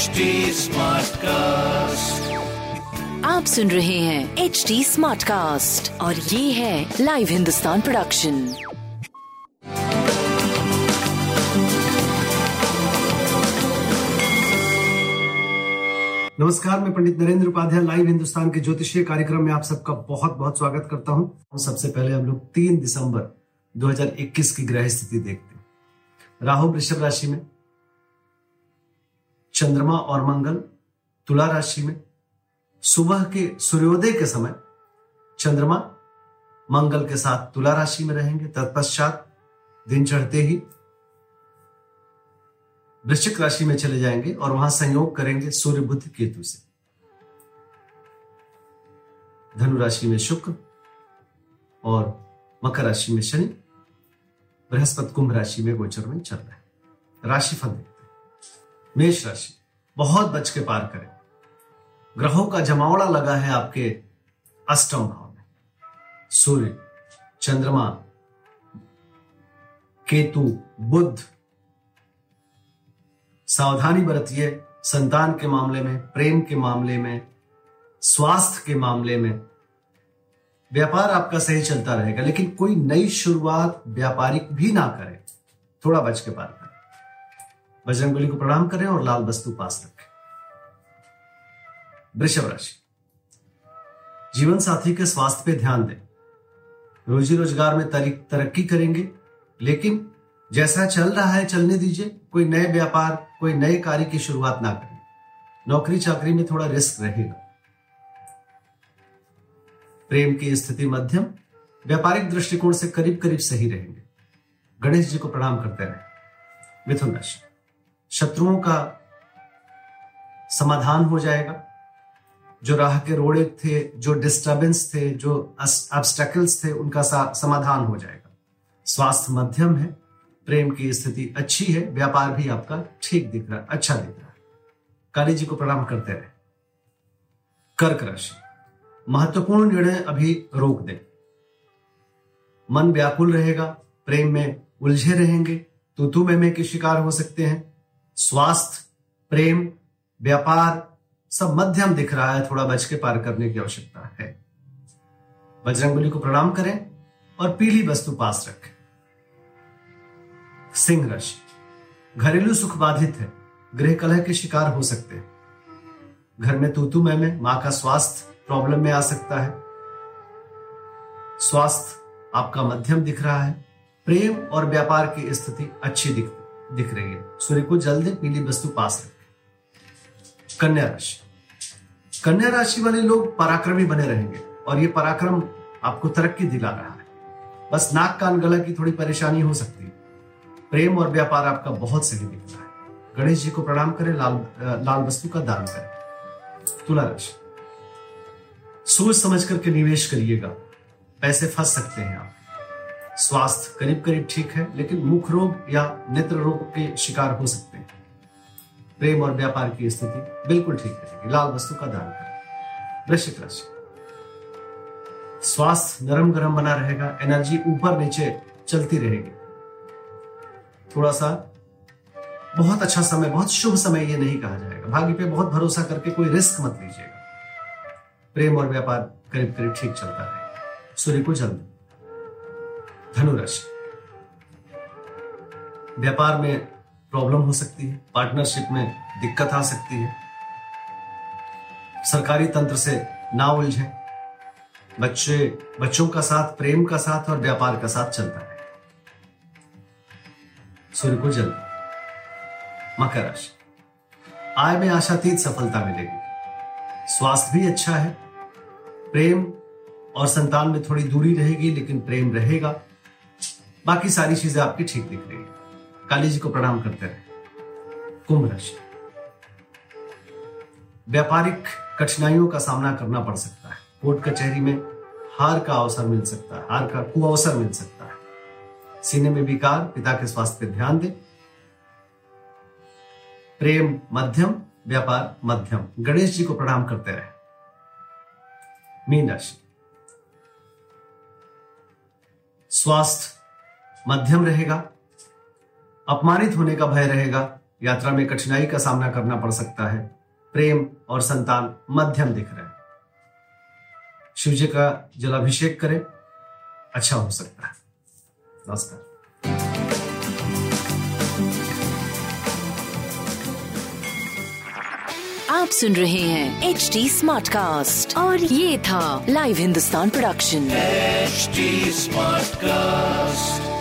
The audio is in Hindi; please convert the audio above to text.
HD कास्ट आप सुन रहे हैं एच डी स्मार्ट कास्ट और ये है लाइव हिंदुस्तान प्रोडक्शन नमस्कार मैं पंडित नरेंद्र उपाध्याय लाइव हिंदुस्तान के ज्योतिषीय कार्यक्रम में आप सबका बहुत बहुत स्वागत करता हूँ। सबसे पहले हम लोग तीन दिसंबर 2021 की ग्रह स्थिति देखते हैं। राहु वृषभ राशि में चंद्रमा और मंगल तुला राशि में, सुबह के सूर्योदय के समय चंद्रमा मंगल के साथ तुला राशि में रहेंगे। तत्पश्चात दिन चढ़ते ही वृश्चिक राशि में चले जाएँगे और वहाँ संयोग करेंगे सूर्य बुद्ध केतु से। धनु राशि में शुक्र और मकर राशि में शनि, बृहस्पति कुंभ राशि में गोचर में चल रहे हैं। देखते हैं मेष राशि बहुत बच के पार करें। ग्रहों का जमावड़ा लगा है आपके अष्टम भाव में। सूर्य, चंद्रमा, केतु बुद्ध सावधानी बरतिए संतान के मामले में, प्रेम के मामले में, स्वास्थ्य के मामले में। व्यापार आपका सही चलता रहेगा, लेकिन कोई नई शुरुआत व्यापारिक भी ना करें, थोड़ा बच के पार बजरंगबली को प्रणाम करें और लाल वस्तु पास रखें। वृषभ राशि। जीवन साथी के स्वास्थ्य पे ध्यान दें। रोजी रोज़गार में तरक्की करेंगे, लेकिन जैसा चल रहा है चलने दीजिए, कोई नए व्यापार, कोई नए कार्य की शुरुआत ना करें। नौकरी चाकरी में थोड़ा रिस्क रहेगा। प्रेम की स्थिति मध्यम, व्यापारिक दृष्टिकोण से करीब करीब सही रहेंगे। गणेश जी को प्रणाम करते रहे। मिथुन राशि। शत्रुओं का समाधान हो जाएगा। जो राह के रोड़े थे, जो डिस्टर्बेंस थे, जो ऑब्स्टेकल्स थे, उनका समाधान हो जाएगा। स्वास्थ्य मध्यम है, प्रेम की स्थिति अच्छी है, व्यापार भी आपका ठीक दिख रहा है अच्छा दिख रहा है। काली जी को प्रणाम करते रहे। कर्क राशि, महत्वपूर्ण निर्णय अभी रोक दें। मन व्याकुल रहेगा, प्रेम में उलझे रहेंगे तो तू में के शिकार हो सकते हैं। स्वास्थ्य प्रेम व्यापार सब मध्यम दिख रहा है थोड़ा बच के पार करने की आवश्यकता है। बजरंगबली को प्रणाम करें और पीली वस्तु पास रखें। सिंह राशि। घरेलू सुख बाधित है गृह कलह के शिकार हो सकते हैं। घर में तूतु में, में माँ का स्वास्थ्य प्रॉब्लम में आ सकता है। स्वास्थ्य आपका मध्यम दिख रहा है प्रेम और व्यापार की स्थिति अच्छी दिख दिख रही है। सूर्य को जल्द पीली वस्तु पास रखें कन्या राशि। कन्या राशि वाले लोग पराक्रमी बने रहेंगे और ये पराक्रम आपको तरक्की दिला रहा है। बस नाक कान गला की थोड़ी परेशानी हो सकती है। प्रेम और व्यापार आपका बहुत सही दिख रहा है। गणेश जी को प्रणाम करें, लाल लाल वस्तु का दान करें। तुला राशि। सोच समझ करके निवेश करिएगा। पैसे फंस सकते हैं आप। स्वास्थ्य करीब करीब ठीक है, लेकिन मुख रोग या नेत्र रोग के शिकार हो सकते हैं। प्रेम और व्यापार की स्थिति बिल्कुल ठीक रहेगी। लाल वस्तु का दान करें। वृश्चिक राशि। स्वास्थ्य नरम गरम बना रहेगा, एनर्जी ऊपर नीचे चलती रहेगी। थोड़ा सा बहुत अच्छा समय, बहुत शुभ समय ये नहीं कहा जाएगा। भाग्य पे बहुत भरोसा करके कोई रिस्क मत लीजिएगा। प्रेम और व्यापार करीब करीब ठीक चलता रहेगा। सूर्य को जल्द धनुराशि। व्यापार में प्रॉब्लम हो सकती है, पार्टनरशिप में दिक्कत आ सकती है। सरकारी तंत्र से ना उलझे। बच्चे, बच्चों का साथ, प्रेम का साथ और व्यापार का साथ चलता है। सूर्य को जल मकर राशि। आय में आशातीत सफलता मिलेगी। स्वास्थ्य भी अच्छा है। प्रेम और संतान में थोड़ी दूरी रहेगी, लेकिन प्रेम रहेगा। बाकी सारी चीज़ें आपकी ठीक दिख रही है। काली जी को प्रणाम करते रहे। कुंभ राशि। व्यापारिक कठिनाइयों का सामना करना पड़ सकता है। कोर्ट कचहरी में हार का अवसर मिल सकता है, हार का कुअवसर मिल सकता है। सीने में विकार, पिता के स्वास्थ्य पर ध्यान दें। प्रेम मध्यम, व्यापार मध्यम। गणेश जी को प्रणाम करते रहे। मीन राशि। स्वास्थ्य मध्यम रहेगा अपमानित होने का भय रहेगा यात्रा में कठिनाई का सामना करना पड़ सकता है। प्रेम और संतान मध्यम दिख रहे हैं। शिव जी का जलाभिषेक करें अच्छा हो सकता है। नमस्कार। आप सुन रहे हैं एच डी स्मार्ट कास्ट और ये था live Hindustan production H smart Smartcast.